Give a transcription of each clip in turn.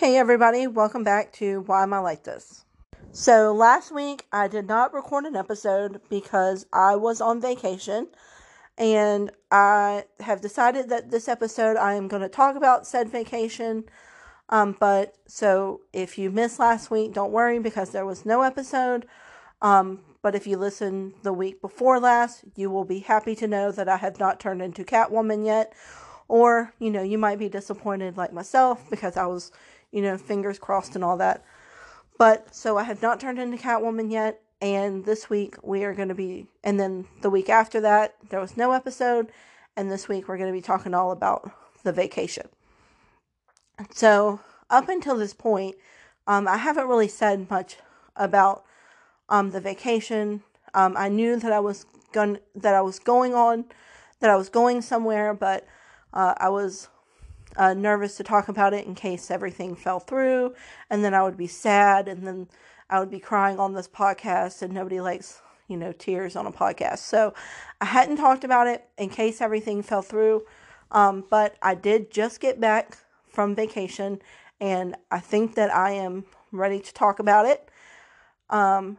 Hey everybody, welcome back to Why Am I Like This? So last week I did not record an episode because I was on vacation and I have decided that this episode I am going to talk about said vacation. Um, but so if you missed last week, don't worry because there was no episode. Um, but if you listened the week before last, you will be happy to know that I have not turned into Catwoman yet. Or, you know, you might be disappointed like myself because I was you know, fingers crossed and all that. But so I have not turned into Catwoman yet, and this week we are going to be, and then the week after that, there was no episode, and this week we're going to be talking all about the vacation. So, up until this point, um, I haven't really said much about um, the vacation. Um, I knew that I was going that I was going on, that I was going somewhere, but uh, I was uh, nervous to talk about it in case everything fell through, and then I would be sad, and then I would be crying on this podcast, and nobody likes, you know, tears on a podcast. So I hadn't talked about it in case everything fell through, um, but I did just get back from vacation, and I think that I am ready to talk about it. Um,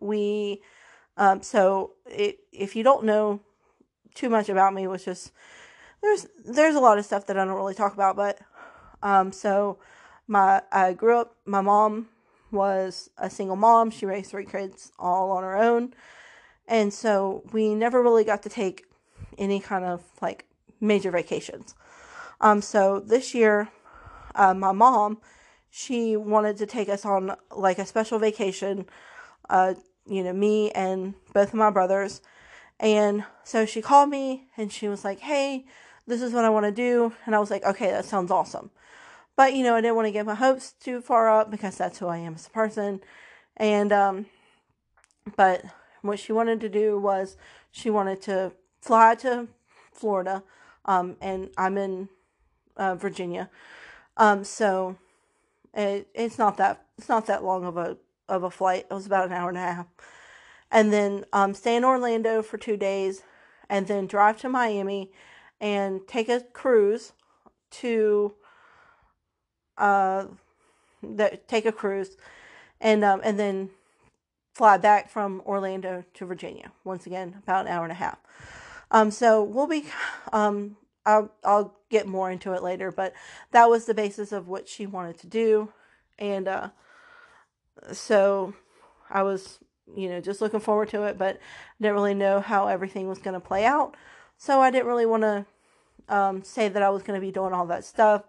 we, um, so it, if you don't know too much about me, was just there's there's a lot of stuff that I don't really talk about, but um, so my I grew up. My mom was a single mom. She raised three kids all on her own, and so we never really got to take any kind of like major vacations. Um, so this year, uh, my mom she wanted to take us on like a special vacation. Uh, you know, me and both of my brothers. And so she called me and she was like, Hey, this is what I want to do. And I was like, okay, that sounds awesome. But, you know, I didn't want to get my hopes too far up because that's who I am as a person. And, um, but what she wanted to do was she wanted to fly to Florida. Um, and I'm in uh, Virginia. Um, so it, it's not that, it's not that long of a, of a flight. It was about an hour and a half. And then, um, stay in Orlando for two days and then drive to Miami and take a cruise to uh take a cruise and um and then fly back from Orlando to Virginia. Once again, about an hour and a half. Um so we'll be um I'll I'll get more into it later, but that was the basis of what she wanted to do and uh so I was you know just looking forward to it, but didn't really know how everything was going to play out. So I didn't really want to um, say that I was going to be doing all that stuff,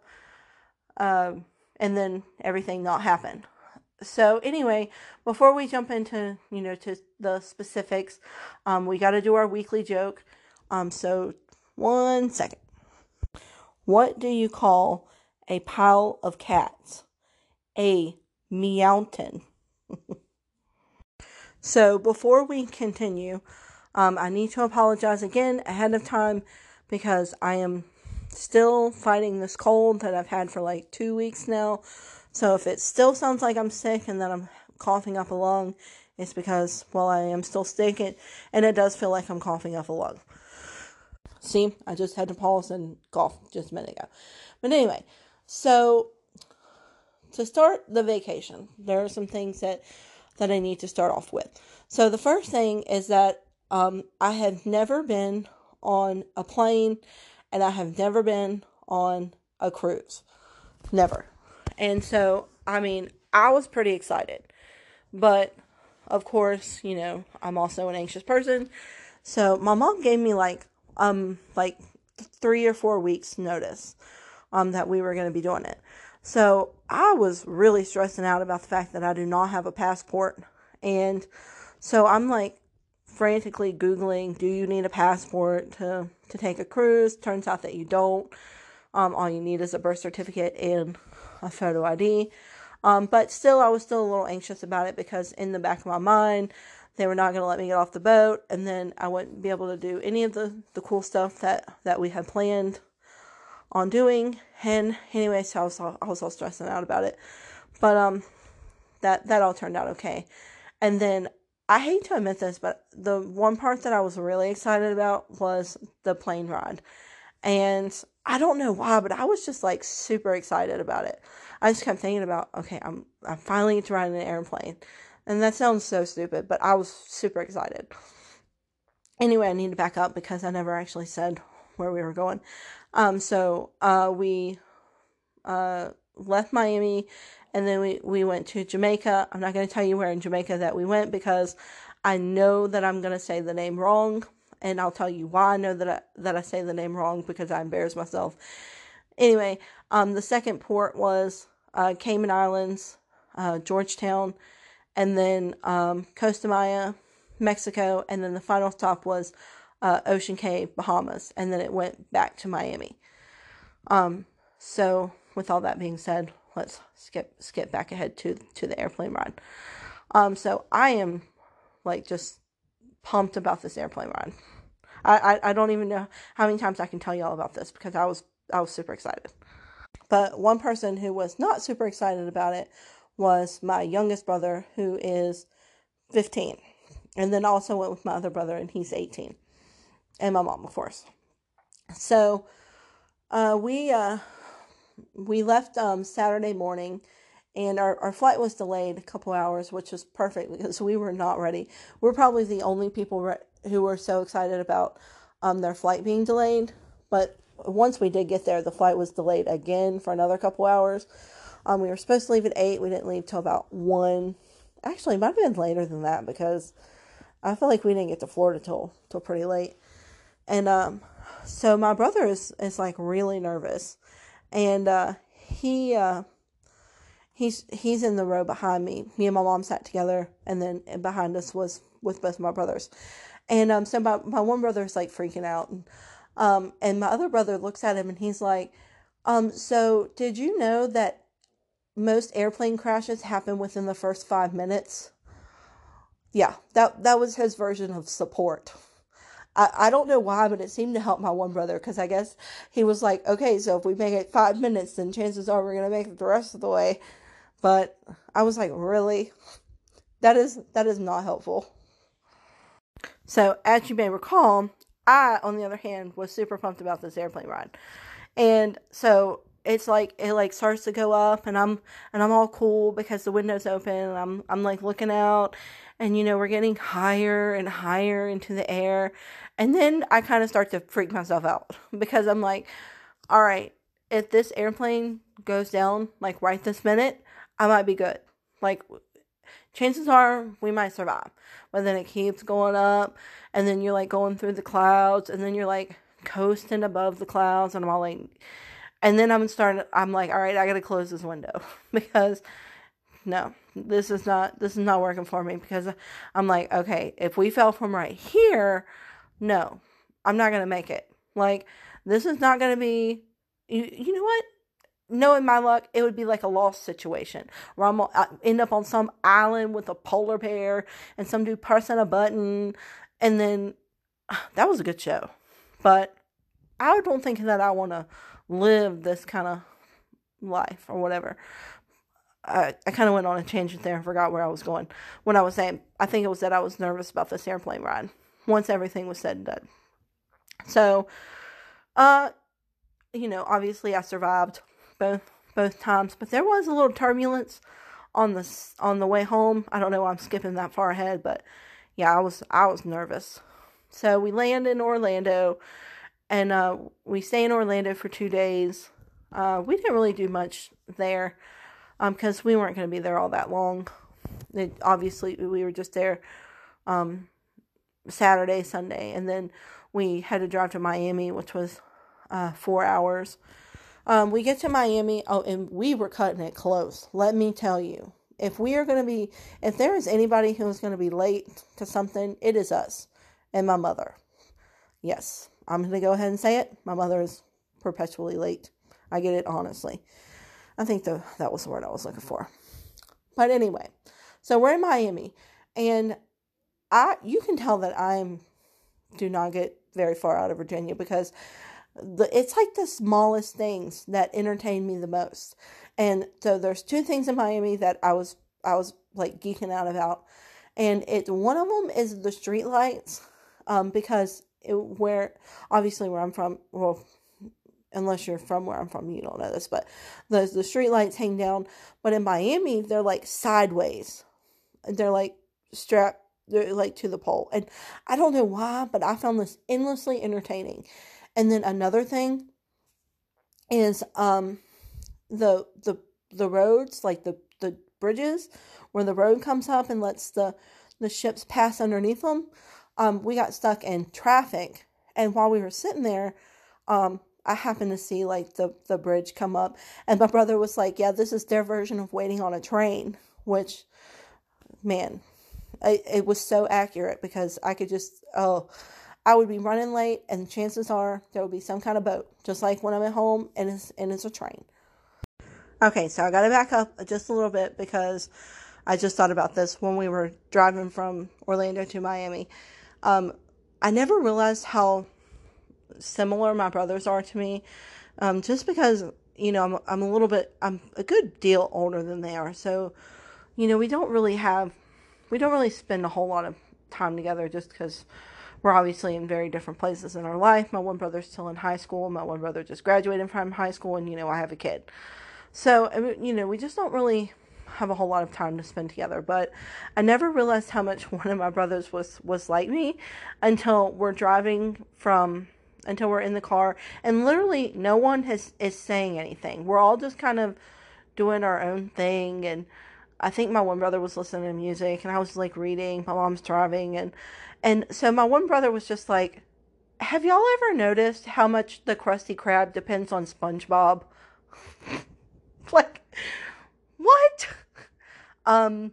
um, and then everything not happen. So anyway, before we jump into you know to the specifics, um, we got to do our weekly joke. Um, so one second. What do you call a pile of cats? A meowton. so before we continue, um, I need to apologize again ahead of time because I am still fighting this cold that I've had for like two weeks now. So if it still sounds like I'm sick and that I'm coughing up a lung, it's because, well, I am still sick and, and it does feel like I'm coughing up a lung. See, I just had to pause and cough just a minute ago. But anyway, so to start the vacation, there are some things that that I need to start off with. So the first thing is that um, I have never been on a plane and I have never been on a cruise. Never. And so, I mean, I was pretty excited. But of course, you know, I'm also an anxious person. So, my mom gave me like um like 3 or 4 weeks notice um that we were going to be doing it. So, I was really stressing out about the fact that I do not have a passport and so I'm like frantically Googling, do you need a passport to, to take a cruise? Turns out that you don't. Um, all you need is a birth certificate and a photo ID. Um, but still, I was still a little anxious about it because in the back of my mind, they were not going to let me get off the boat, and then I wouldn't be able to do any of the, the cool stuff that, that we had planned on doing. And anyway, so I was all, I was all stressing out about it, but um, that that all turned out okay. And then I hate to admit this, but the one part that I was really excited about was the plane ride. And I don't know why, but I was just like super excited about it. I just kept thinking about, okay, I'm I'm finally get to ride in an airplane. And that sounds so stupid, but I was super excited. Anyway, I need to back up because I never actually said where we were going. Um, so uh, we uh, left Miami and then we, we went to Jamaica. I'm not going to tell you where in Jamaica that we went because I know that I'm going to say the name wrong. And I'll tell you why I know that I, that I say the name wrong because I embarrass myself. Anyway, um, the second port was uh, Cayman Islands, uh, George Town, and then um, Costa Maya, Mexico, and then the final stop was uh, Ocean Cay, Bahamas, and then it went back to Miami. Um, so, with all that being said, let's skip skip back ahead to to the airplane ride. Um, so I am like just pumped about this airplane ride. I, I, I don't even know how many times I can tell y'all about this because I was I was super excited. But one person who was not super excited about it was my youngest brother, who is 15. And then also went with my other brother, and he's 18. And my mom, of course. So uh, we uh, we left um, Saturday morning, and our, our flight was delayed a couple hours, which was perfect because we were not ready. We're probably the only people re- who were so excited about um, their flight being delayed. But once we did get there, the flight was delayed again for another couple hours. Um, we were supposed to leave at eight. We didn't leave till about one. Actually, it might have been later than that because I feel like we didn't get to Florida till till pretty late. And um, so my brother is is like really nervous, and uh, he uh, he's he's in the row behind me. Me and my mom sat together, and then behind us was with both my brothers. And um, so my my one brother is like freaking out, and um, and my other brother looks at him and he's like, um, so did you know that most airplane crashes happen within the first five minutes? Yeah, that that was his version of support. I, I don't know why, but it seemed to help my one brother because I guess he was like, okay, so if we make it five minutes, then chances are we're gonna make it the rest of the way. But I was like, really? That is that is not helpful. So as you may recall, I, on the other hand, was super pumped about this airplane ride. And so it's like it like starts to go up and I'm and I'm all cool because the window's open and I'm I'm like looking out and you know we're getting higher and higher into the air and then I kind of start to freak myself out because I'm like all right if this airplane goes down like right this minute I might be good like chances are we might survive. But then it keeps going up, and then you're like going through the clouds, and then you're like coasting above the clouds, and I'm all like, and then I'm starting, I'm like, all right, I gotta close this window because no, this is not, this is not working for me because I'm like, okay, if we fell from right here, no, I'm not gonna make it. Like, this is not gonna be, you, you know what? knowing my luck, it would be like a lost situation where I'm gonna uh, end up on some island with a polar bear and some dude pressing a button, and then that was a good show, but I don't think that I want to live this kind of life or whatever. I, I kind of went on a tangent there and forgot where I was going. When I was saying, I think it was that I was nervous about this airplane ride once everything was said and done. So, uh, you know, obviously I survived both both times, but there was a little turbulence on the on the way home. I don't know why I'm skipping that far ahead, but yeah, I was I was nervous. So we land in Orlando, and uh, we stay in Orlando for two days. Uh, we didn't really do much there because um, we weren't going to be there all that long. It, obviously, we were just there um, Saturday, Sunday, and then we had to drive to Miami, which was uh, four hours. Um, we get to Miami, oh, and we were cutting it close. Let me tell you, if we are going to be, if there is anybody who is going to be late to something, it is us and my mother. Yes, I'm going to go ahead and say it. My mother is perpetually late. I get it honestly. I think the, that was the word I was looking for. But anyway, so we're in Miami, and I you can tell that I'm do not get very far out of Virginia because the it's like the smallest things that entertain me the most. And so there's two things in Miami that I was I was like geeking out about. And it one of them is the street lights um because it, where obviously where I'm from, well unless you're from where I'm from, you don't know this, but the the street lights hang down. But in Miami, they're like sideways. They're like strapped like to the pole. And I don't know why, but I found this endlessly entertaining. And then another thing is um the the the roads, like the the bridges where the road comes up and lets the the ships pass underneath them. Um, we got stuck in traffic, and while we were sitting there, um, I happened to see like the the bridge come up, and my brother was like, "Yeah, this is their version of waiting on a train," which, man, it, it was so accurate because I could just oh. I would be running late, and chances are there would be some kind of boat, just like when I'm at home and it's and it's a train. Okay, so I got to back up just a little bit because I just thought about this when we were driving from Orlando to Miami. Um, I never realized how similar my brothers are to me, um, just because you know I'm I'm a little bit I'm a good deal older than they are, so you know we don't really have we don't really spend a whole lot of time together just because we're obviously in very different places in our life. My one brother's still in high school. My one brother just graduated from high school, and you know I have a kid. So you know we just don't really have a whole lot of time to spend together. But I never realized how much one of my brothers was was like me until we're driving from until we're in the car and literally no one has is saying anything. We're all just kind of doing our own thing and I think my one brother was listening to music and I was like reading. My mom's driving and and so my one brother was just like, "Have y'all ever noticed how much the Krusty Krab depends on SpongeBob?" like, what? Um,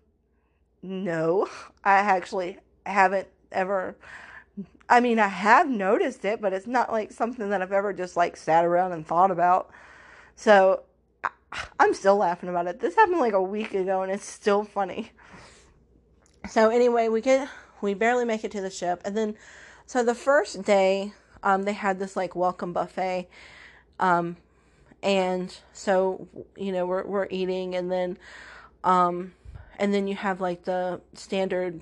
no, I actually haven't ever. I mean, I have noticed it, but it's not like something that I've ever just like sat around and thought about. So I'm still laughing about it. This happened like a week ago, and it's still funny. So anyway, we get we barely make it to the ship, and then so the first day, um, they had this like welcome buffet, um, and so you know we're we're eating, and then um and then you have like the standard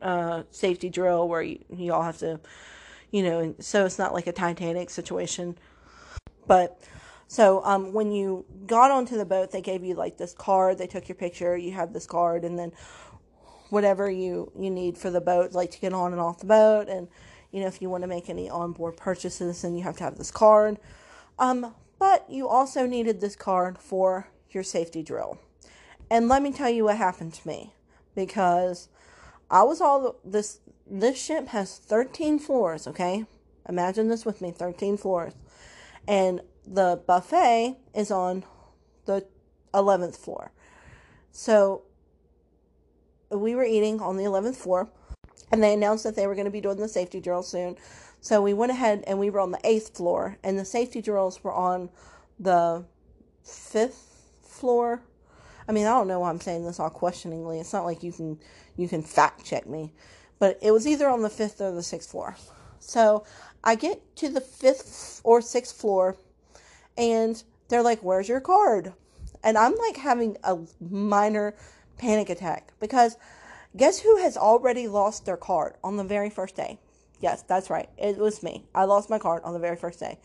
uh, safety drill where you, you all have to, you know, so it's not like a Titanic situation. But so um, when you got onto the boat, they gave you like this card. They took your picture. You have this card, and then whatever you you need for the boat, like to get on and off the boat, and you know if you want to make any onboard purchases, then you have to have this card. Um, but you also needed this card for your safety drill. And let me tell you what happened to me because I was all this this ship has 13 floors, okay? Imagine this with me, 13 floors. And the buffet is on the 11th floor. So we were eating on the 11th floor and they announced that they were going to be doing the safety drill soon. So we went ahead and we were on the 8th floor and the safety drills were on the 5th floor I mean, I don't know why I'm saying this all questioningly. It's not like you can you can fact check me, but it was either on the fifth or the sixth floor. So I get to the fifth or sixth floor, and they're like, "Where's your card?" And I'm like having a minor panic attack because guess who has already lost their card on the very first day? Yes, that's right. It was me. I lost my card on the very first day.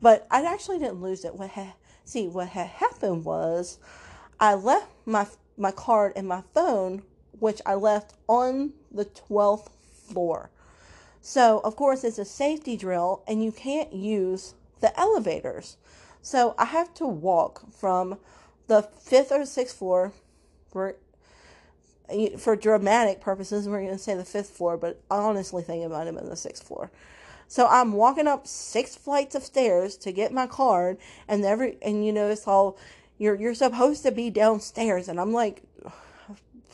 But I actually didn't lose it. What ha- see what had happened was I left my my card and my phone, which I left on the 12th floor. So, of course, it's a safety drill and you can't use the elevators. So, I have to walk from the 5th or 6th floor for for dramatic purposes, we're going to say the 5th floor, but I honestly think it might have been the 6th floor. So I'm walking up six flights of stairs to get my card, and every and you know it's all you're you're supposed to be downstairs, and I'm like,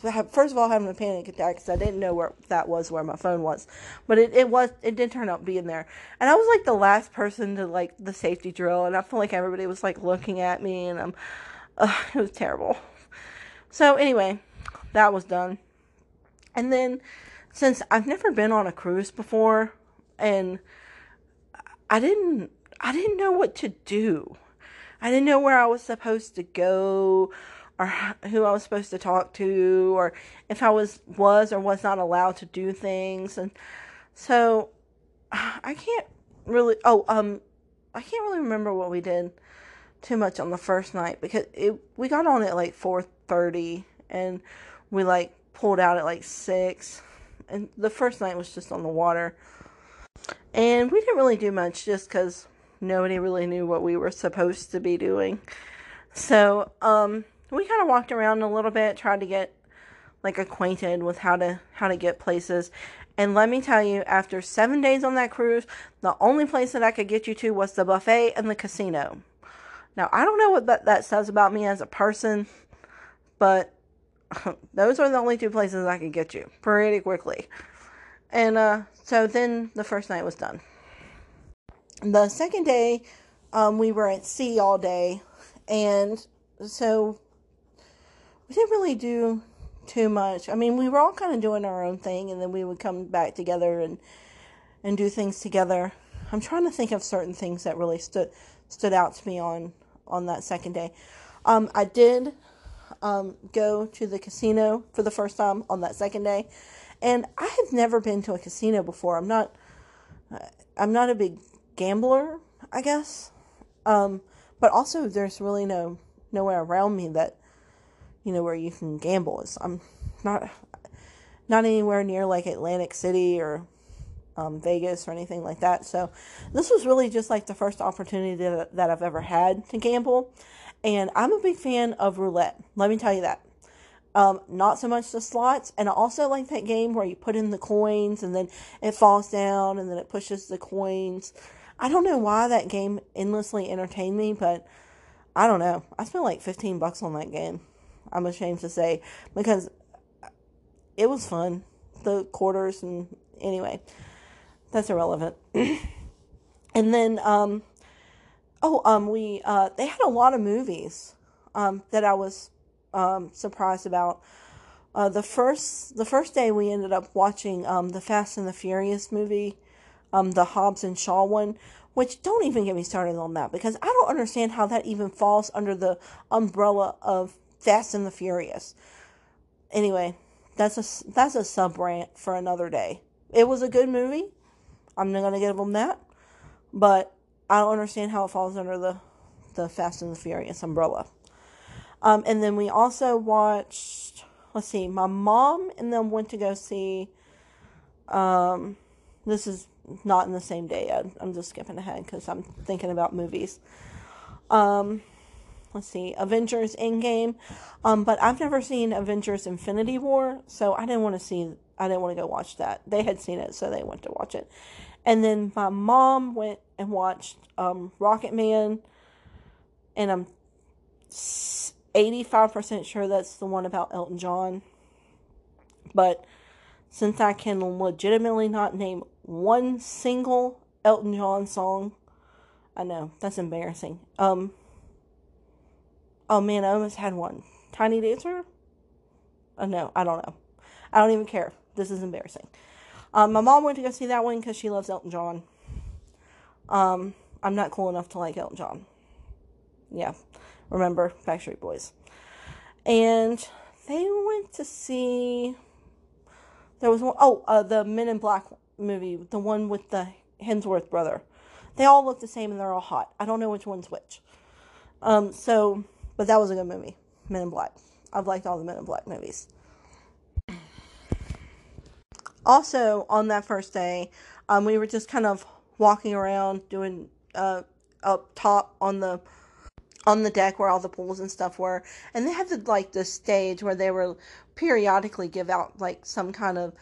first of all, having a panic attack because I didn't know where that was, where my phone was, but it, it was it did turn out being there, and I was like the last person to like the safety drill, and I felt like everybody was like looking at me, and I'm, uh, it was terrible. So anyway, that was done, and then since I've never been on a cruise before, and I didn't I didn't know what to do. I didn't know where I was supposed to go or who I was supposed to talk to or if I was was or was not allowed to do things and so I can't really oh um I can't really remember what we did too much on the first night because it we got on at like 4:30 and we like pulled out at like 6 and the first night was just on the water. And we didn't really do much just cuz nobody really knew what we were supposed to be doing. So, um we kind of walked around a little bit, tried to get like acquainted with how to how to get places. And let me tell you, after seven days on that cruise, the only place that I could get you to was the buffet and the casino. Now, I don't know what that, that says about me as a person, but those are the only two places I could get you pretty quickly. And uh, so then the first night was done. The second day, um, we were at sea all day, and so we didn't really do too much. I mean, we were all kind of doing our own thing, and then we would come back together and and do things together. I'm trying to think of certain things that really stood stood out to me on on that second day. Um, I did um, go to the casino for the first time on that second day, and I have never been to a casino before. I'm not I'm not a big gambler, I guess, um, but also there's really no nowhere around me that you know where you can gamble. Is I'm not not anywhere near like Atlantic City or um, Vegas or anything like that. So this was really just like the first opportunity that, that I've ever had to gamble. And I'm a big fan of roulette. Let me tell you that. Um, not so much the slots, and I also like that game where you put in the coins and then it falls down and then it pushes the coins. I don't know why that game endlessly entertained me, but I don't know. I spent like 15 bucks on that game. I'm ashamed to say because it was fun. The quarters and anyway, that's irrelevant. and then, um, oh, um, we, uh, they had a lot of movies, um, that I was, um, surprised about. Uh, the first, the first day we ended up watching, um, the Fast and the Furious movie, um, the Hobbs and Shaw one, which don't even get me started on that because I don't understand how that even falls under the umbrella of Fast and the Furious. Anyway, that's a that's a sub rant for another day. It was a good movie. I'm not gonna give them that, but I don't understand how it falls under the the Fast and the Furious umbrella. Um, and then we also watched. Let's see, my mom and them went to go see. Um, this is not in the same day. I, I'm just skipping ahead because I'm thinking about movies. Um, let's see, Avengers Endgame. Um, but I've never seen Avengers Infinity War, so I didn't want to see. I didn't want to go watch that. They had seen it, so they went to watch it. And then my mom went and watched um, Rocketman, and I'm 85% sure that's the one about Elton John. But since I can legitimately not name one single Elton John song, I know that's embarrassing. Um, Oh man, I almost had one. Tiny Dancer? Oh no, I don't know. I don't even care. This is embarrassing. Um, my mom went to go see that one because she loves Elton John. Um, I'm not cool enough to like Elton John. Yeah, remember Backstreet Boys. And they went to see. There was one oh uh, the Men in Black movie, the one with the Hemsworth brother. They all look the same and they're all hot. I don't know which one's which. Um, so but that was a good movie, Men in Black. I've liked all the Men in Black movies. Also, on that first day, um, we were just kind of walking around doing uh, up top on the on the deck where all the pools and stuff were, and they had the like the stage where they were periodically give out like some kind of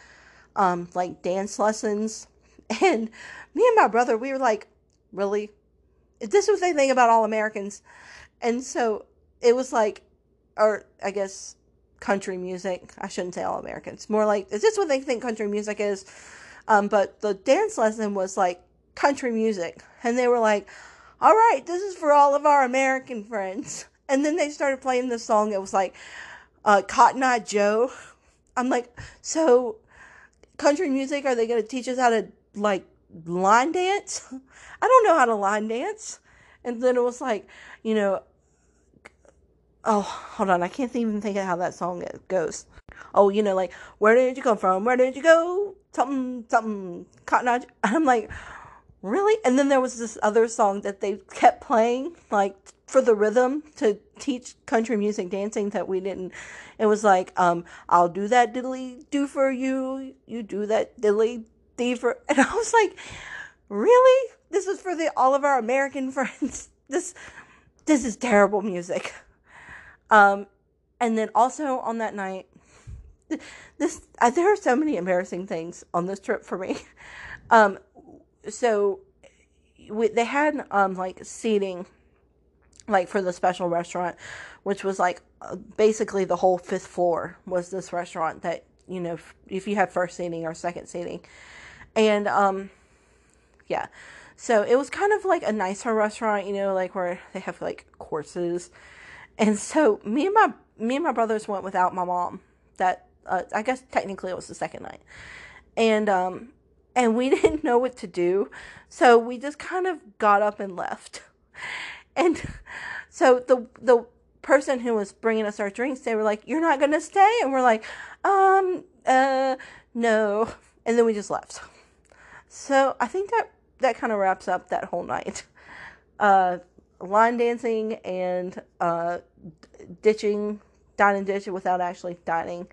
um, like dance lessons, and me and my brother we were like, really, is this what they think about all Americans? And so it was like, or I guess country music. I shouldn't say all Americans. More like, is this what they think country music is? Um, but the dance lesson was like country music. And they were like, all right, this is for all of our American friends. And then they started playing this song. It was like, uh, Cotton Eye Joe. I'm like, so country music, are they going to teach us how to like line dance? I don't know how to line dance. And then it was like, you know, oh, hold on, I can't even think of how that song goes. Oh, you know, like, where did you come from? Where did you go? Something, something, cotton eye. I'm like, really? And then there was this other song that they kept playing, like for the rhythm to teach country music dancing that we didn't. It was like, um, I'll do that diddly do for you, you do that diddly dee for, and I was like, really? This is for the all of our American friends. This, this is terrible music. Um, and then also on that night, this uh, there are so many embarrassing things on this trip for me. Um, so we, they had um like seating like for the special restaurant which was like uh, basically the whole fifth floor was this restaurant that you know if, you have first seating or second seating. And um yeah. So it was kind of like a nicer restaurant you know like where they have like courses and so me and my me and my brothers went without my mom that uh, i guess technically it was the second night and um and we didn't know what to do. So we just kind of got up and left. And so the the person who was bringing us our drinks, they were like, "You're not to stay?" And we're like, "Um, uh, no." And then we just left. So I think that that kind of wraps up that whole night. Uh, line dancing and uh, ditching, dining ditch without actually dining.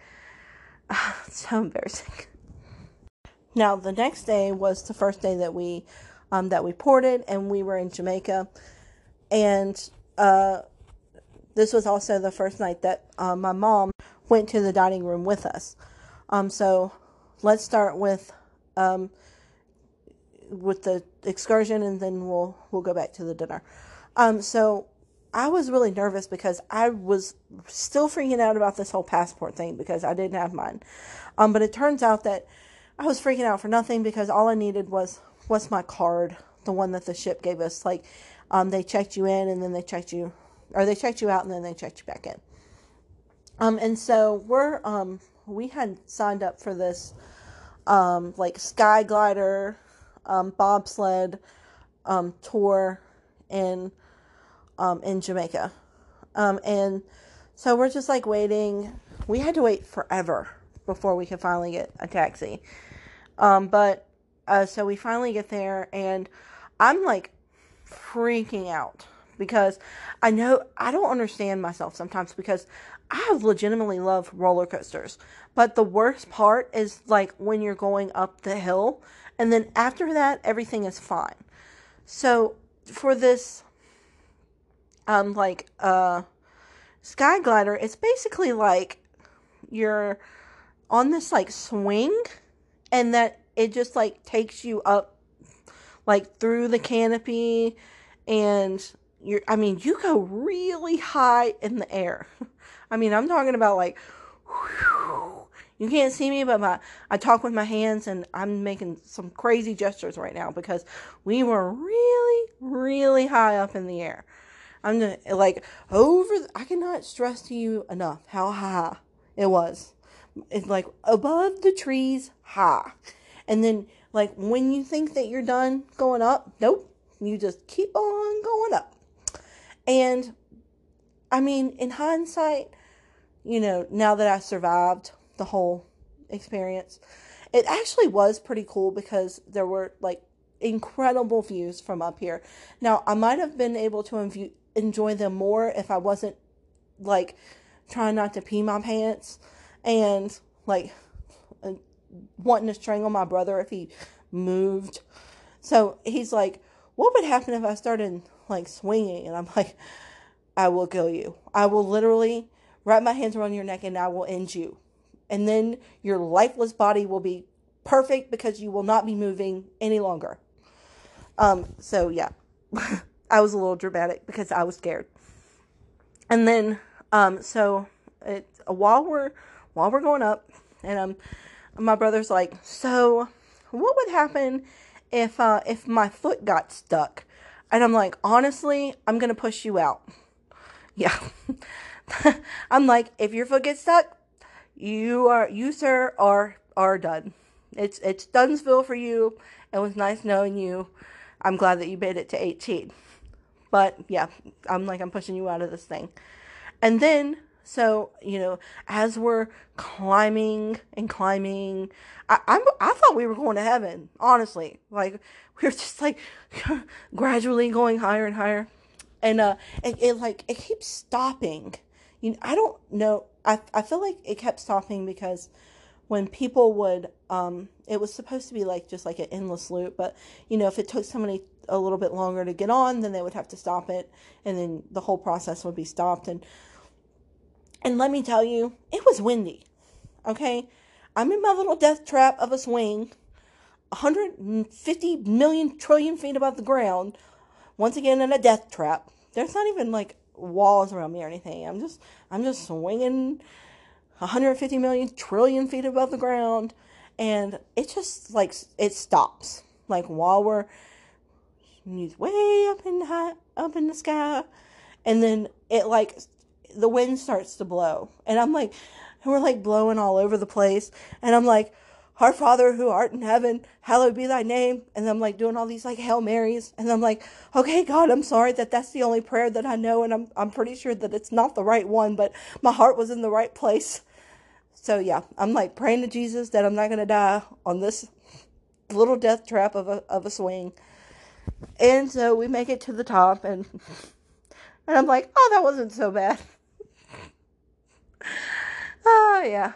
so embarrassing. Now the next day was the first day that we um, that we ported, and we were in Jamaica, and uh, this was also the first night that uh, my mom went to the dining room with us. Um, so let's start with um, with the excursion, and then we'll we'll go back to the dinner. Um, so I was really nervous because I was still freaking out about this whole passport thing because I didn't have mine. Um, but it turns out that I was freaking out for nothing because all I needed was was my card, the one that the ship gave us. Like, um, they checked you in and then they checked you, or they checked you out and then they checked you back in. Um, and so we're um we had signed up for this um like sky glider, um bobsled, um tour in um in Jamaica, um and so we're just like waiting. We had to wait forever before we could finally get a taxi. Um, but uh, so we finally get there, and I'm like freaking out because I know I don't understand myself sometimes because I legitimately love roller coasters. But the worst part is like when you're going up the hill, and then after that, everything is fine. So for this, um, like a sky glider, it's basically like you're on this like swing and that it just like takes you up like through the canopy and you're I mean you go really high in the air. I mean I'm talking about like you can't see me but my I talk with my hands and I'm making some crazy gestures right now because we were really really high up in the air. I'm gonna, like over I cannot stress to you enough how high it was it's like above the trees high. And then like when you think that you're done going up, nope, you just keep on going up. And I mean, in hindsight, you know, now that I survived the whole experience, it actually was pretty cool because there were like incredible views from up here. Now, I might have been able to enjoy them more if I wasn't like trying not to pee my pants and like uh, wanting to strangle my brother if he moved. So he's like, What would happen if I started like swinging? And I'm like, I will kill you. I will literally wrap my hands around your neck and I will end you. And then your lifeless body will be perfect because you will not be moving any longer. Um, so yeah, I was a little dramatic because I was scared. And then, um, so it, while we're while we're going up, and um, my brother's like, "So, what would happen if uh, if my foot got stuck?" And I'm like, "Honestly, I'm gonna push you out." Yeah, I'm like, if your foot gets stuck, you are you sir are are done. It's it's Dunsville for you. It was nice knowing you. I'm glad that you made it to 18. But yeah, I'm like I'm pushing you out of this thing. And then so you know, as we're climbing and climbing, I I'm, I thought we were going to heaven. Honestly, like we were just like gradually going higher and higher, and uh, it, it like it keeps stopping. You know, I don't know. I I feel like it kept stopping because when people would um it was supposed to be like just like an endless loop but you know if it took somebody a little bit longer to get on then they would have to stop it and then the whole process would be stopped. And and let me tell you it was windy okay? I'm in my little death trap of a swing 150 million trillion feet above the ground once again in a death trap. There's not even like walls around me or anything. I'm just i'm just swinging 150 million trillion feet above the ground and it just like it stops. Like while we're way up in the high, up in the sky. And then it like the wind starts to blow. And i'm like and we're like blowing all over the place. And i'm like our father who art in heaven hallowed be thy name. And i'm like doing all these like hail marys. And i'm like okay god i'm sorry that that's the only prayer that i know and i'm, I'm pretty sure that it's not the right one but my heart was in the right place. So yeah, I'm like praying to Jesus that I'm not gonna die on this little death trap of a of a swing. And so we make it to the top and and I'm like, oh that wasn't so bad. Oh yeah.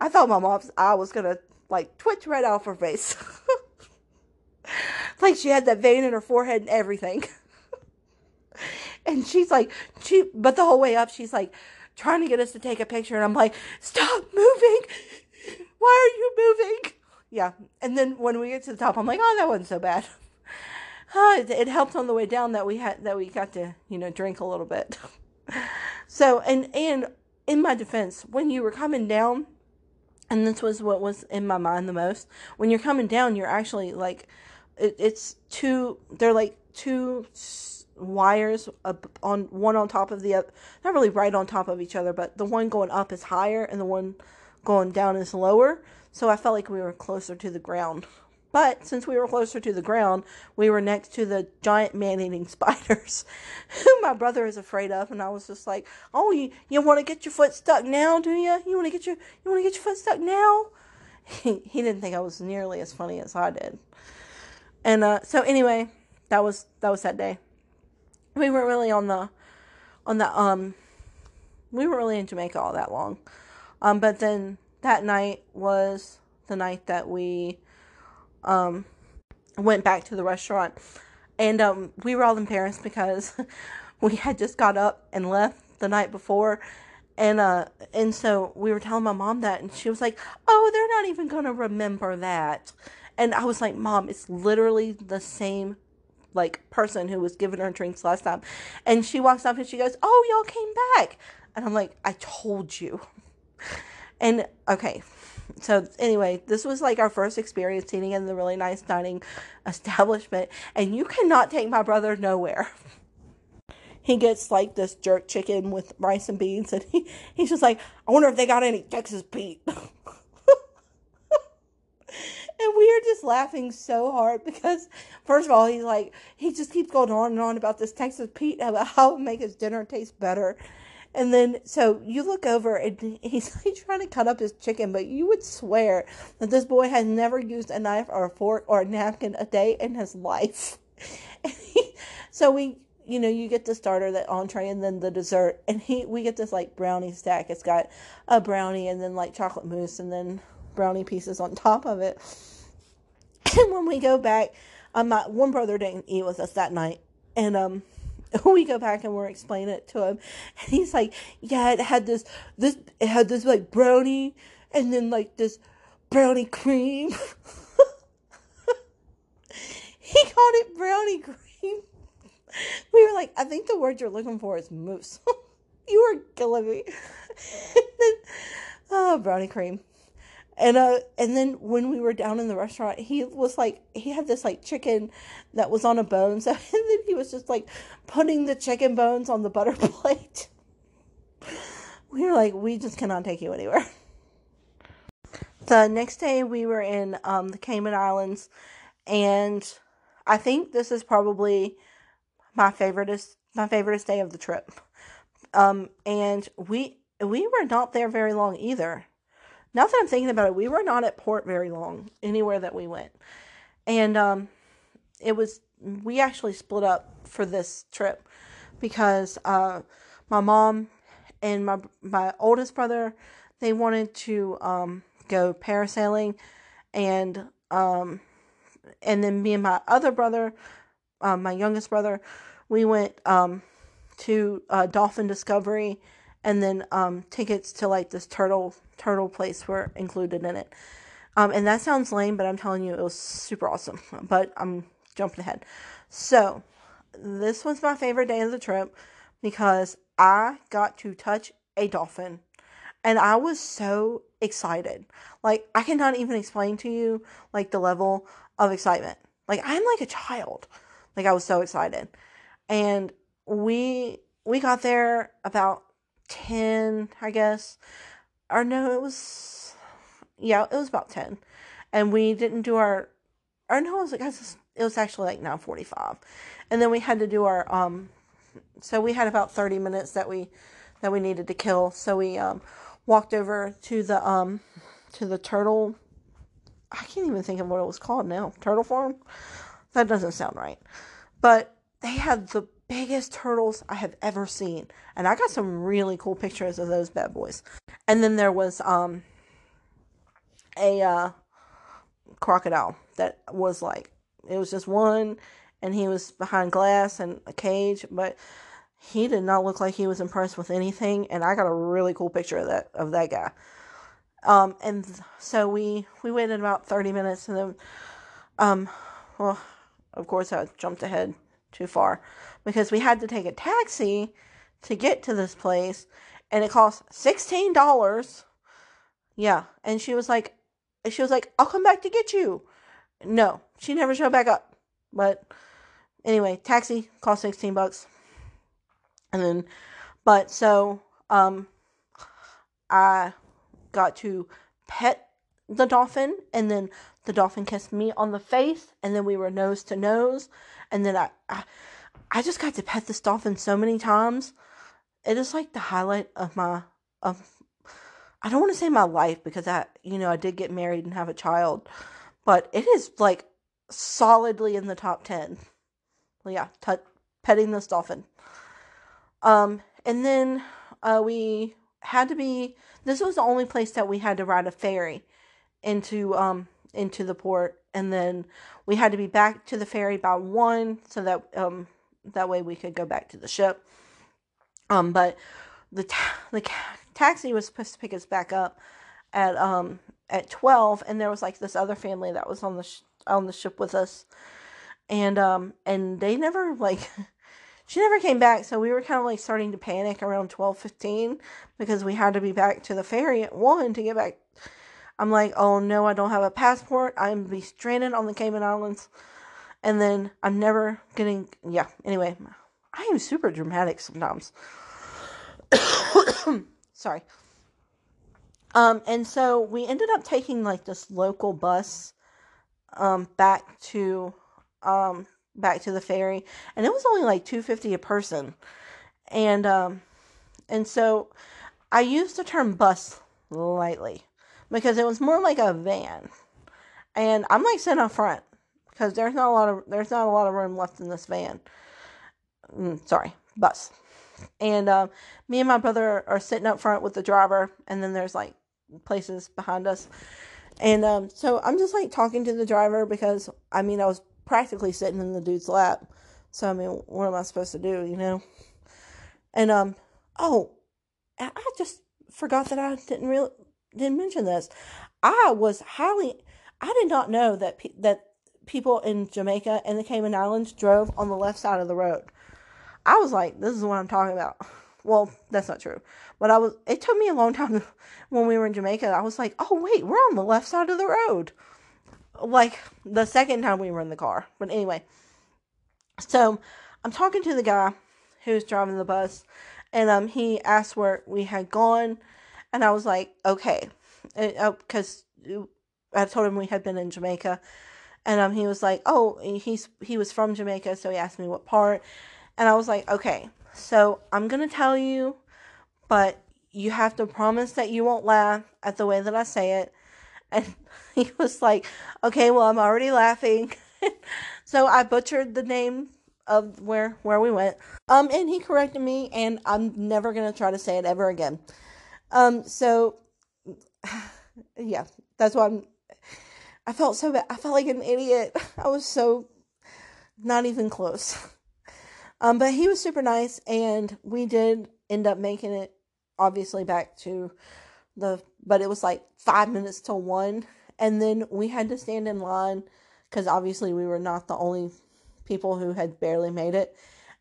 I thought my mom's eye was gonna like twitch right off her face. like she had that vein in her forehead and everything. and she's like she but the whole way up she's like trying to get us to take a picture. And I'm like, stop moving. Why are you moving? Yeah. And then when we get to the top, I'm like, oh, that wasn't so bad. Uh, it, it helped on the way down that we had that we got to you know drink a little bit. so and and in my defense, when you were coming down, and this was what was in my mind the most. When you're coming down, you're actually like, it, it's two. They're like two wires up on one on top of the other not really right on top of each other but the one going up is higher and the one going down is lower so i felt like we were closer to the ground but since we were closer to the ground we were next to the giant man-eating spiders who my brother is afraid of. And i was just like oh you, you want to get your foot stuck now do you you want to get your you want to get your foot stuck now? He, he didn't think i was nearly as funny as i did. And uh, so anyway that was that was that day. We weren't really on the on the um we weren't really in Jamaica all that long. Um but then that night was the night that we um went back to the restaurant. And um we were all embarrassed because we had just got up and left the night before and uh and so we were telling my mom that and she was like, "Oh, they're not even to remember that." And I was like, "Mom, it's literally the same like person who was giving her drinks last time. And she walks up and she goes, "Oh, y'all came back." And I'm like, "I told you." And okay. So anyway, this was like our first experience eating in the really nice dining establishment, and you cannot take my brother nowhere. He gets like this jerk chicken with rice and beans, and he, he's just like, I wonder if they got any Texas Pete. And we are just laughing so hard because, first of all, he's like, he just keeps going on and on about this Texas Pete, about how it make his dinner taste better. And then, so you look over and he's like trying to cut up his chicken, but you would swear that this boy has never used a knife or a fork or a napkin a day in his life. He, so we, you know, you get the starter, the entree, and then the dessert, and he, we get this like brownie stack. It's got a brownie and then like chocolate mousse and then brownie pieces on top of it. And when we go back, um, my one brother didn't eat with us that night, and um, we go back and we're explaining it to him, and he's like, "Yeah, it had this, this, it had this like brownie, and then like this brownie cream." he called it brownie cream. We were like, "I think the word you're looking for is mousse." you are killing me. oh, brownie cream and uh and then when we were down in the restaurant he was like he had this like chicken that was on a bone. So and then he was just like putting the chicken bones on the butter plate. We were like we just cannot take you anywhere. The next day we were in um the cayman islands and i think this is probably my favoriteest my favoriteest day of the trip. Um, and we we were not there very long either. Now that I'm thinking about it, we were not at port very long anywhere that we went, and um, it was we actually split up for this trip because uh, my mom and my my oldest brother they wanted to um, go parasailing, and um, and then me and my other brother, um, my youngest brother, we went um, to uh, Dolphin Discovery, and then um, tickets to like this turtle turtle place were included in it. Um, and that sounds lame, but I'm telling you, it was super awesome. But I'm jumping ahead. So, this was my favorite day of the trip because I got to touch a dolphin. And I was so excited. Like, I cannot even explain to you, like, the level of excitement. Like, I'm like a child. Like, I was so excited. And we we got there about 10 i guess or no it was yeah it was about 10 and we didn't do our or no it was, like, it was actually like 9.45 and then we had to do our um so we had about 30 minutes that we that we needed to kill. So we um walked over to the um to the turtle i can't even think of what it was called now turtle farm? That doesn't sound right. But they had the biggest turtles I have ever seen. And I got some really cool pictures of those bad boys. And then there was um a uh crocodile that was like it was just one and he was behind glass and a cage, but he did not look like he was impressed with anything and I got a really cool picture of that of that guy. Um and so we we waited about 30 minutes and then um well of course I jumped ahead too far because we had to take a taxi to get to this place and it cost $16. Yeah, and she was like she was like, "I'll come back to get you." No, she never showed back up. But anyway, taxi cost 16 bucks. And then but so um I got to pet the dolphin and then the dolphin kissed me on the face and then we were nose to nose and then I, I I just got to pet this dolphin so many times. It is like the highlight of my of I don't want to say my life because I you know I did get married and have a child, but it is like solidly in the top 10. Well, yeah, t- petting this dolphin. Um and then uh we had to be this was the only place that we had to ride a ferry into um into the port and then we had to be back to the ferry by 1 so that um that way we could go back to the ship. Um, but the ta- the taxi was supposed to pick us back up at um at twelve, and there was like this other family that was on the sh- on the ship with us, and um and they never like. she never came back, so we were kind of like starting to panic around twelve fifteen because we had to be back to the ferry at one to get back. I'm like, oh no, I don't have a passport. I'm be stranded on the Cayman Islands and then I'm never getting yeah. Anyway, I am super dramatic sometimes. Sorry. Um, and so we ended up taking like this local bus um back to um back to the ferry and it was only like 250 a person and um and so i used the term bus lightly because it was more like a van and i'm like sitting up front because there's not a lot of there's not a lot of room left in this van. Mm, sorry, bus. And um, me and my brother are sitting up front with the driver, and then there's like places behind us. And um, so I'm just like talking to the driver because I mean I was practically sitting in the dude's lap. So I mean, what am I supposed to do, you know? And um, oh, I just forgot that I didn't really didn't mention this. I was highly I did not know that that people in Jamaica and the Cayman Islands drove on the left side of the road. I was like, this is what I'm talking about. Well, that's not true. But I was it took me a long time when we were in Jamaica. I was like, "Oh, wait, we're on the left side of the road." Like the second time we were in the car. But anyway, so I'm talking to the guy who's driving the bus and um he asked where we had gone and I was like, "Okay." Because uh, I told him we had been in Jamaica and um, he was like, "Oh, he's he was from Jamaica, so he asked me what part." And I was like, "Okay, so I'm gonna tell you but you have to promise that you won't laugh at the way that I say it. And he was like, okay, well, I'm already laughing. so I butchered the name of where where we went. Um, and he corrected me, and I'm never gonna try to say it ever again. Um, so yeah, that's why I'm. I felt so bad. I felt like an idiot. I was so not even close. Um, but he was super nice, and we did end up making it obviously back to the, but it was like five minutes till one, and then we had to stand in line because obviously we were not the only people who had barely made it,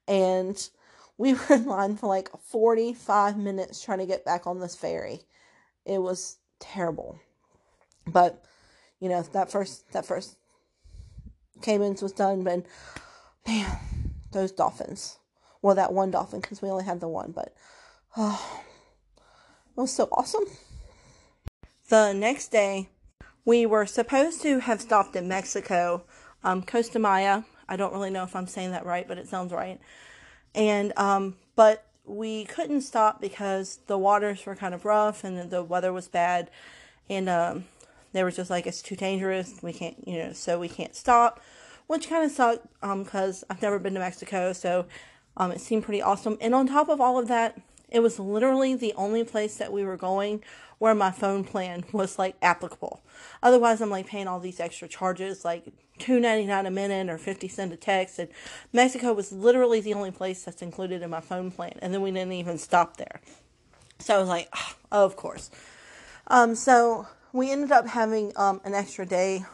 and we were in line for like 45 minutes trying to get back on this ferry. It was terrible. But, you know, that first, that first Caymans was done, but man, those dolphins. Well, that one dolphin, because we only had the one, but oh, it was so awesome. The next day, we were supposed to have stopped in Mexico, um, Costa Maya. I don't really know if I'm saying that right, but it sounds right. And, um, but we couldn't stop because the waters were kind of rough and the weather was bad. And, um, they were just like, it's too dangerous. We can't, you know, so we can't stop which kind of sucked because um, I've never been to Mexico, so um, it seemed pretty awesome. And on top of all of that, it was literally the only place that we were going where my phone plan was like applicable. Otherwise, I'm like paying all these extra charges, like two ninety nine a minute or fifty cent a text. And Mexico was literally the only place that's included in my phone plan, and then we didn't even stop there. So I was like, oh, of course. Um, so we ended up having um, an extra day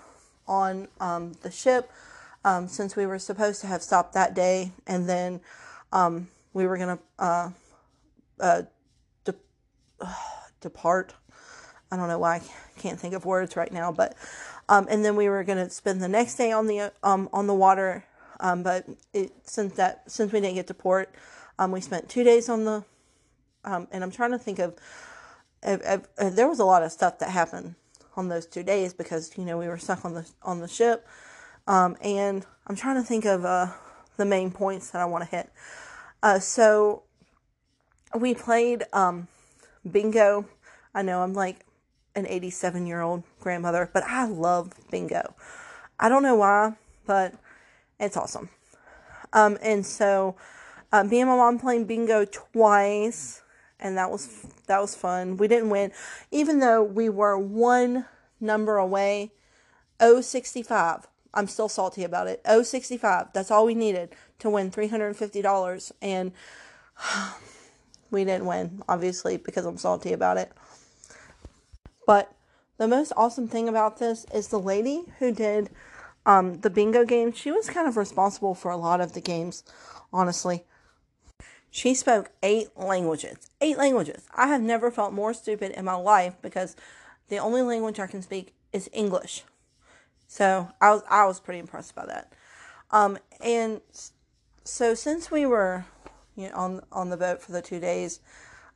on um, the ship um, since we were supposed to have stopped that day, and then um, we were gonna uh, uh, de- uh, depart. I don't know why I can't think of words right now, but um, and then we were gonna spend the next day on the um, on the water. But it, since that since we didn't get to port, we spent two days on the. And I'm trying to think of, if, if, if there was a lot of stuff that happened on those two days because you know we were stuck on the on the ship um, and I'm trying to think of uh, the main points that I want to hit. Uh, so we played um, bingo. I know I'm like an 87 year old grandmother, but I love bingo. I don't know why, but it's awesome. Um, and so uh, me and my mom playing bingo twice, and that was that was fun. We didn't win, even though we were one number away. 065 I'm still salty about it. 065. That's all we needed to win $350 and we didn't win obviously because I'm salty about it. But the most awesome thing about this is the lady who did um, the bingo game. She was kind of responsible for a lot of the games, honestly. She spoke eight languages. Eight languages. I have never felt more stupid in my life because the only language I can speak is English. So I was I was pretty impressed by that. Um, and so since we were you know, on on the boat for the two days,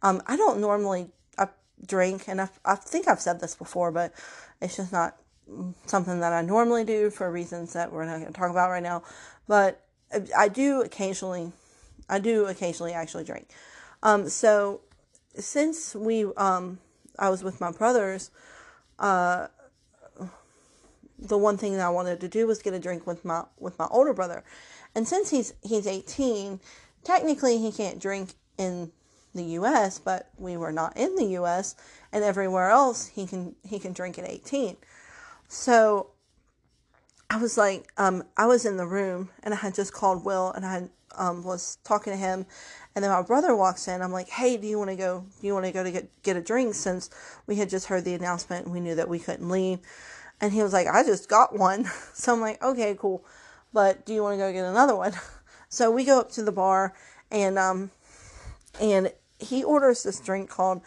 um, I don't normally I drink, and I, I think I've said this before, but it's just not something that I normally do for reasons that we're not going to talk about right now. But I do occasionally, I do occasionally actually drink. Um, so since we, um, I was with my brothers, uh, the one thing that I wanted to do was get a drink with my with my older brother. And since he's he's 18, technically he can't drink in the US, but we were not in the US and everywhere else he can he can drink at 18. So I was like um I was in the room and I had just called Will and I had, um was talking to him and then my brother walks in. I'm like, "Hey, do you want to go do you want to go to get get a drink since we had just heard the announcement and we knew that we couldn't leave?" And he was like, I just got one. So I'm like, okay, cool. But do you want to go get another one? So we go up to the bar and um and he orders this drink called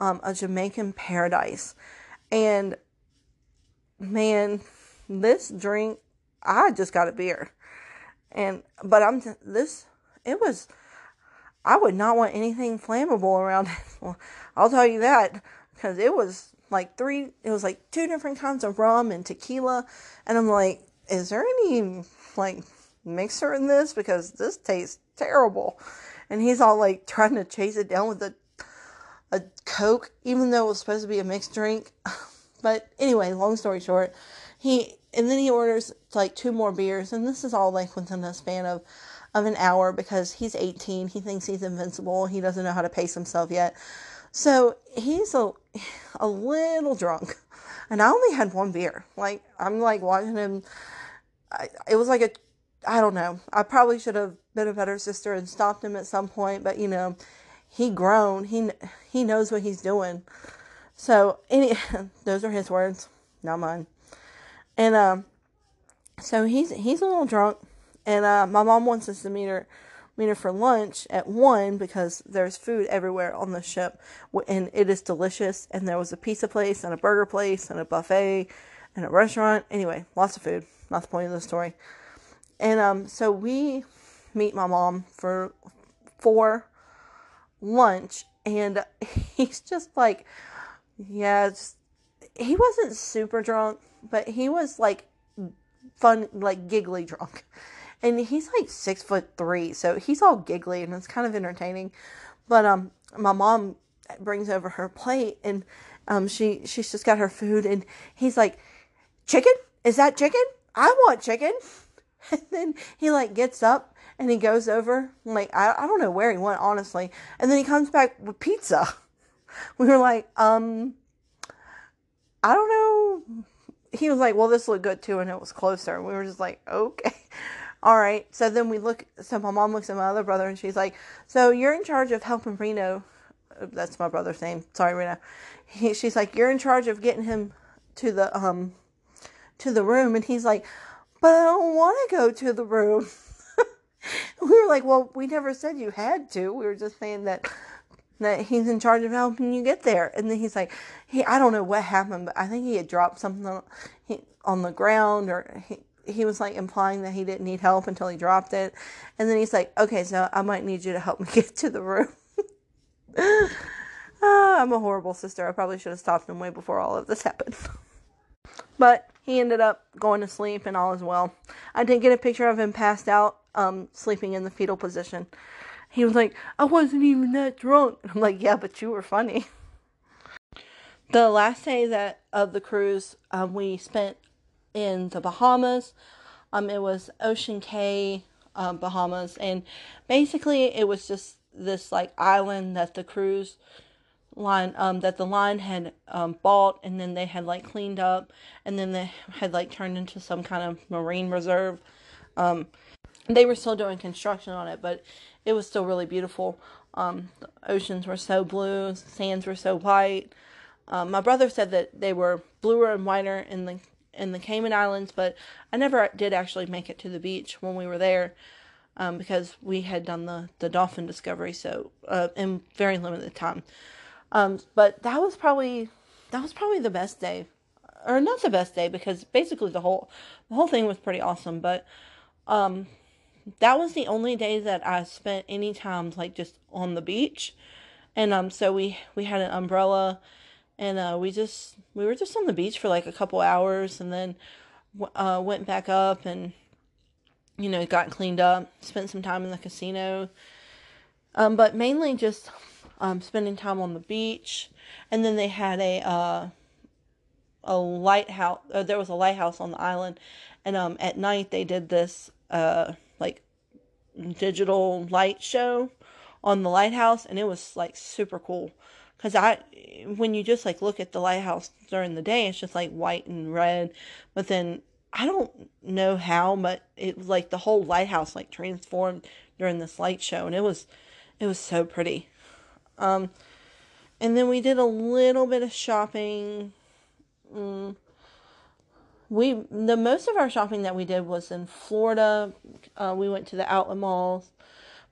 um, a Jamaican Paradise. And man, this drink I just got a beer. And but I'm this it was I would not want anything flammable around. I'll tell you that because it was like three it was like two different kinds of rum and tequila and i'm like is there any like mixer in this because this tastes terrible and he's all like trying to chase it down with a a Coke, even though it was supposed to be a mixed drink. but anyway, long story short, he and then he orders like two more beers, and this is all like within the span of of an hour because he's 18. He thinks he's invincible. He doesn't know how to pace himself yet. So he's a a little drunk, and I only had one beer. Like I'm like watching him. I, it was like a I don't know. I probably should have been a better sister and stopped him at some point, but you know, he grown. He he knows what he's doing. So any those are his words, not mine. And um, so he's he's a little drunk, and uh, my mom wants us to meet her meet her for lunch at one because there's food everywhere on the ship, and it is delicious. And there was a pizza place and a burger place and a buffet and a restaurant. Anyway, lots of food. Not the point of the story. And um, so we meet my mom for for lunch, and he's just like, yeah, just, he wasn't super drunk, but he was like fun, like giggly drunk. And he's like six foot three, so he's all giggly and it's kind of entertaining. But um, my mom brings over her plate and um, she she's just got her food and he's like, chicken? Is that chicken? I want chicken. And then he like gets up and he goes over. Like I I don't know where he went honestly. And then he comes back with pizza. We were like, um, I don't know. He was like, well, this looked good too, and it was closer. And we were just like, okay. All right. So then we look, so my mom looks at my other brother and she's like, so you're in charge of helping Reno. That's my brother's name. Sorry, Reno. He, she's like, you're in charge of getting him to the, um, to the room. And he's like, but I don't want to go to the room. we were like, well, we never said you had to. We were just saying that that he's in charge of helping you get there. And then he's like, he, I don't know what happened, but I think he had dropped something on, he, on the ground or he, he was like implying that he didn't need help until he dropped it. And then he's like, okay, so I might need you to help me get to the room. uh, I'm a horrible sister. I probably should have stopped him way before all of this happened. but he ended up going to sleep and all is well. I did get a picture of him passed out, um, sleeping in the fetal position. He was like, I wasn't even that drunk. I'm like, yeah, but you were funny. The last day that of the cruise, um, we spent in the Bahamas. Um, it was Ocean Cay, um, Bahamas, and basically it was just this like island that the cruise line um that the line had um bought and then they had like cleaned up and then they had like turned into some kind of marine reserve um they were still doing construction on it but it was still really beautiful um the oceans were so blue sands were so white um, my brother said that they were bluer and whiter in the in the Cayman Islands but I never did actually make it to the beach when we were there um, because we had done the, the dolphin discovery so uh, in very limited time um, but that was probably that was probably the best day, or not the best day because basically the whole the whole thing was pretty awesome. But um, that was the only day that I spent any time like just on the beach, and um, so we we had an umbrella, and uh, we just we were just on the beach for like a couple hours, and then uh, went back up and you know got cleaned up, spent some time in the casino, um, but mainly just um, spending time on the beach, and then they had a uh, a lighthouse. Uh, there was a lighthouse on the island, and um, at night they did this uh, like digital light show on the lighthouse, and it was like super cool. Cause I, when you just like look at the lighthouse during the day, it's just like white and red, but then I don't know how, but it was like the whole lighthouse like transformed during this light show, and it was, it was so pretty. Um, and then we did a little bit of shopping. Mm. We the most of our shopping that we did was in Florida. Uh, we went to the outlet malls,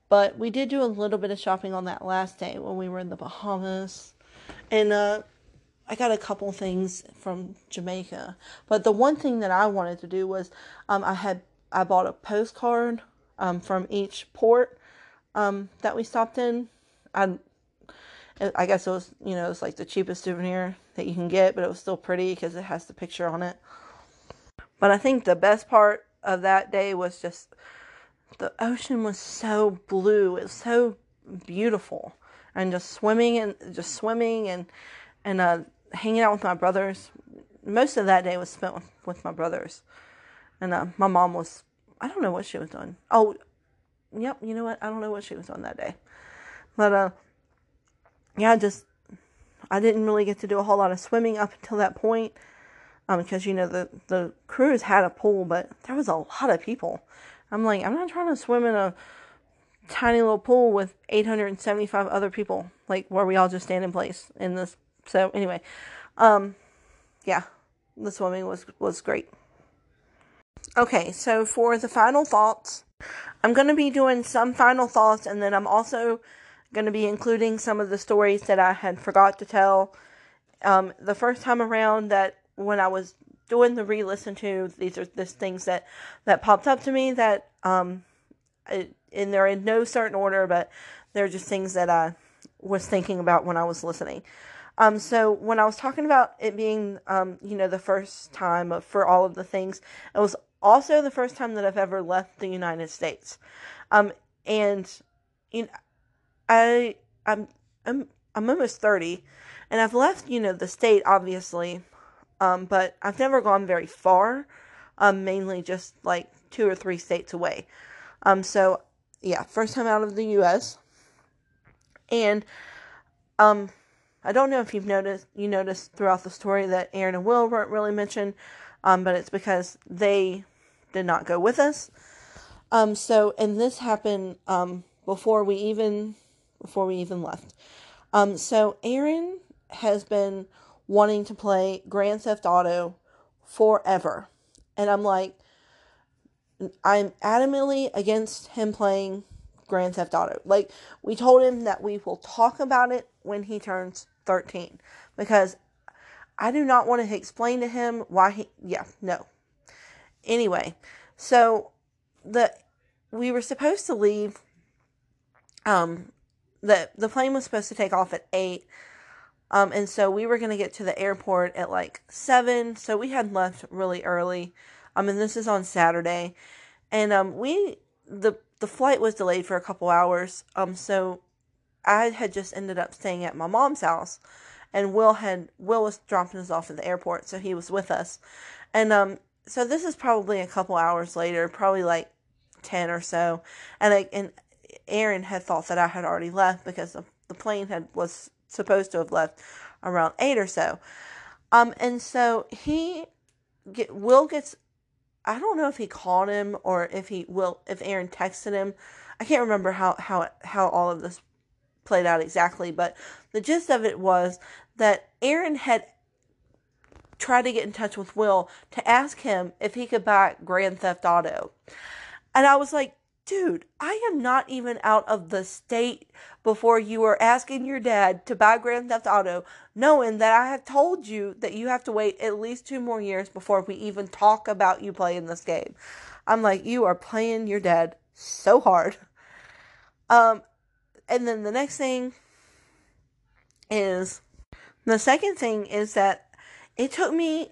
but we did do a little bit of shopping on that last day when we were in the Bahamas, and uh, I got a couple things from Jamaica. But the one thing that I wanted to do was um, I had I bought a postcard um, from each port um, that we stopped in. I I guess it was, you know, it's like the cheapest souvenir that you can get, but it was still pretty because it has the picture on it. But I think the best part of that day was just the ocean was so blue. It was so beautiful. and just swimming and just swimming and and uh, hanging out with my brothers. Most of that day was spent with, with my brothers, and uh, my mom was I don't know what she was doing. Oh, yep, you know what? I don't know what she was doing that day, but uh, yeah, just I didn't really get to do a whole lot of swimming up until that point um, because you know the the cruise had a pool, but there was a lot of people. I'm like, I'm not trying to swim in a tiny little pool with 875 other people, like where we all just stand in place in this. So anyway, um, yeah, the swimming was was great. Okay, so for the final thoughts, I'm going to be doing some final thoughts, and then I'm also going to be including some of the stories that I had forgot to tell um, the first time around that when I was doing the re-listen to these are the things that that popped up to me that um it, and they're in no certain order but they're just things that I was thinking about when I was listening. Um, so when I was talking about it being, um, you know, the first time of, for all of the things, it was also the first time that I've ever left the United States. Um, and you know, I I'm I'm I'm almost thirty, and I've left, you know, the state obviously, um, but I've never gone very far, um, mainly just like two or three states away. Um, so yeah, first time out of the U.S. And um, I don't know if you've noticed you noticed throughout the story that Aaron and Will weren't really mentioned, um, but it's because they did not go with us. Um, so and this happened um before we even before we even left. Um, so Aaron has been wanting to play Grand Theft Auto forever. And I'm like, I'm adamantly against him playing Grand Theft Auto. Like, we told him that we will talk about it when he turns 13 because I do not want to explain to him why he, yeah, no. Anyway, so the we were supposed to leave um the the plane was supposed to take off at 8 um, and so we were going to get to the airport at like 7. So we had left really early. Um, and this is on Saturday. And um, we, the, the flight was delayed for a couple hours. Um, so I had just ended up staying at my mom's house. And Will had, Will was dropping us off at the airport. So he was with us. And um, so this is probably a couple hours later, probably like 10 or so. And, I, and Aaron had thought that I had already left because the, the plane had was supposed to have left around eight or so. Um, and so he get Will gets. I don't know if he called him or if he will if Aaron texted him. I can't remember how how how all of this played out exactly, but the gist of it was that Aaron had tried to get in touch with Will to ask him if he could buy Grand Theft Auto. And I was like, dude, I am not even out of the state before you are asking your dad to buy Grand Theft Auto, knowing that I have told you that you have to wait at least two more years before we even talk about you playing this game. I'm like, you are playing your dad so hard. Um, and then the next thing is the second thing is that it took me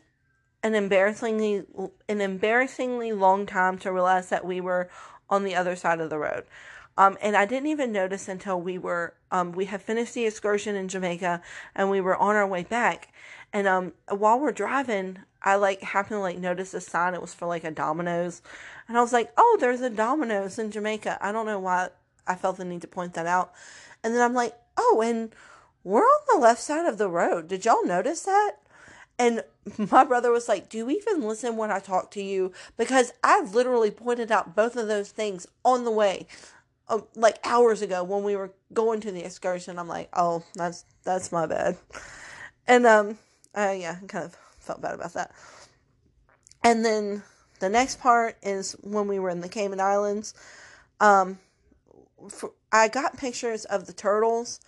an embarrassingly an embarrassingly long time to realize that we were on the other side of the road. Um, and I didn't even notice until we were um, we had finished the excursion in Jamaica and we were on our way back. And um, while we're driving, I like happened to like notice a sign. It was for like a Domino's, and I was like, "Oh, there's a Domino's in Jamaica." I don't know why I felt the need to point that out. And then I'm like, "Oh, and we're on the left side of the road. Did y'all notice that?" And my brother was like, Do you even listen when I talk to you? Because I literally pointed out both of those things on the way. Like hours ago when we were going to the excursion, I'm like, oh, that's that's my bad, and um, uh, yeah, I kind of felt bad about that. And then the next part is when we were in the Cayman Islands. Um, for, I got pictures of the turtles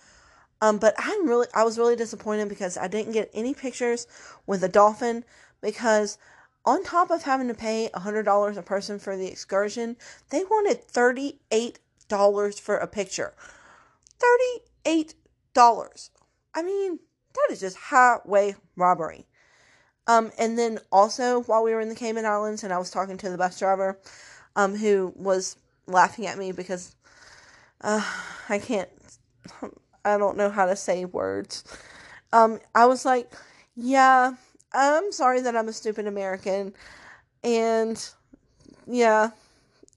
um, but I'm really, I was really disappointed because I didn't get any pictures with the dolphin because on top of having to pay $100 a person for the excursion, they wanted $38 for a picture. $38. I mean, that is just highway robbery. Um, and then also while we were in the Cayman Islands and I was talking to the bus driver, um, who was laughing at me because, uh, I can't, I don't know how to say words. Um, I was like, yeah, I'm sorry that I'm a stupid American. And yeah,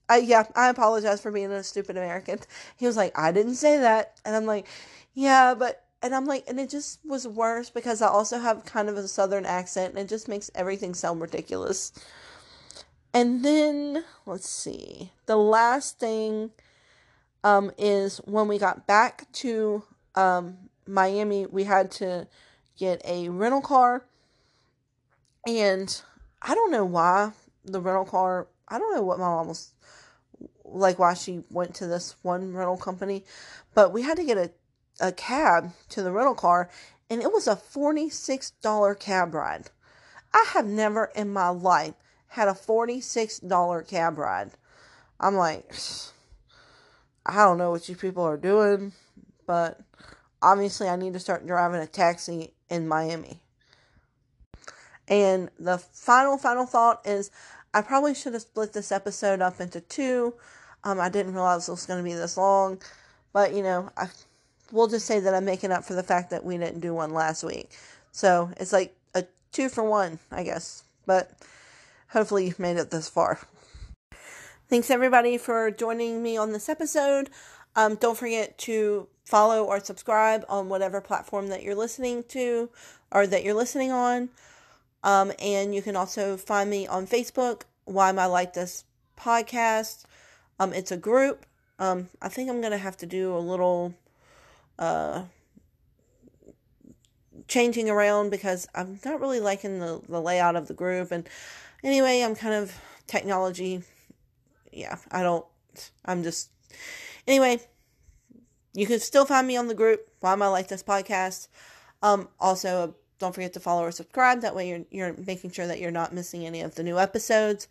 I yeah, I apologize for being a stupid American. He was like, I didn't say that. And I'm like, yeah, but and I'm like, and it just was worse because I also have kind of a southern accent and it just makes everything sound ridiculous. And then let's see. The last thing um is when we got back to um Miami, we had to get a rental car. And I don't know why the rental car, I don't know what my mom was like why she went to this one rental company, but we had to get a, a cab to the rental car and it was a $46 cab ride. I have never in my life had a $46 cab ride. I'm like, I don't know what you people are doing, but obviously I need to start driving a taxi in Miami. And the final, final thought is I probably should have split this episode up into two. Um, I didn't realize it was going to be this long, but you know, I we'll just say that I'm making up for the fact that we didn't do one last week. So it's like a two for one, I guess. But hopefully you've made it this far. Thanks everybody for joining me on this episode. Um, don't forget to follow or subscribe on whatever platform that you're listening to or that you're listening on. Um, and you can also find me on Facebook, Why Am I Like This podcast. Um, it's a group. Um, I think I'm gonna have to do a little uh, changing around because I'm not really liking the, the layout of the group. And anyway, I'm kind of technology. Yeah, I don't. I'm just. Anyway, you can still find me on the group. Why am I like this podcast? Um, also, don't forget to follow or subscribe. That way, you're you're making sure that you're not missing any of the new episodes.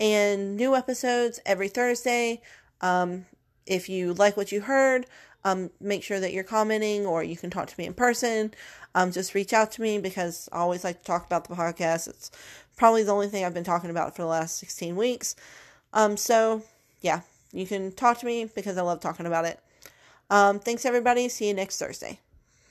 And new episodes every Thursday. Um, if you like what you heard, um, make sure that you're commenting or you can talk to me in person. Um, just reach out to me because I always like to talk about the podcast. It's probably the only thing I've been talking about for the last 16 weeks. Um, so yeah, you can talk to me because I love talking about it. Um, thanks everybody. See you next Thursday.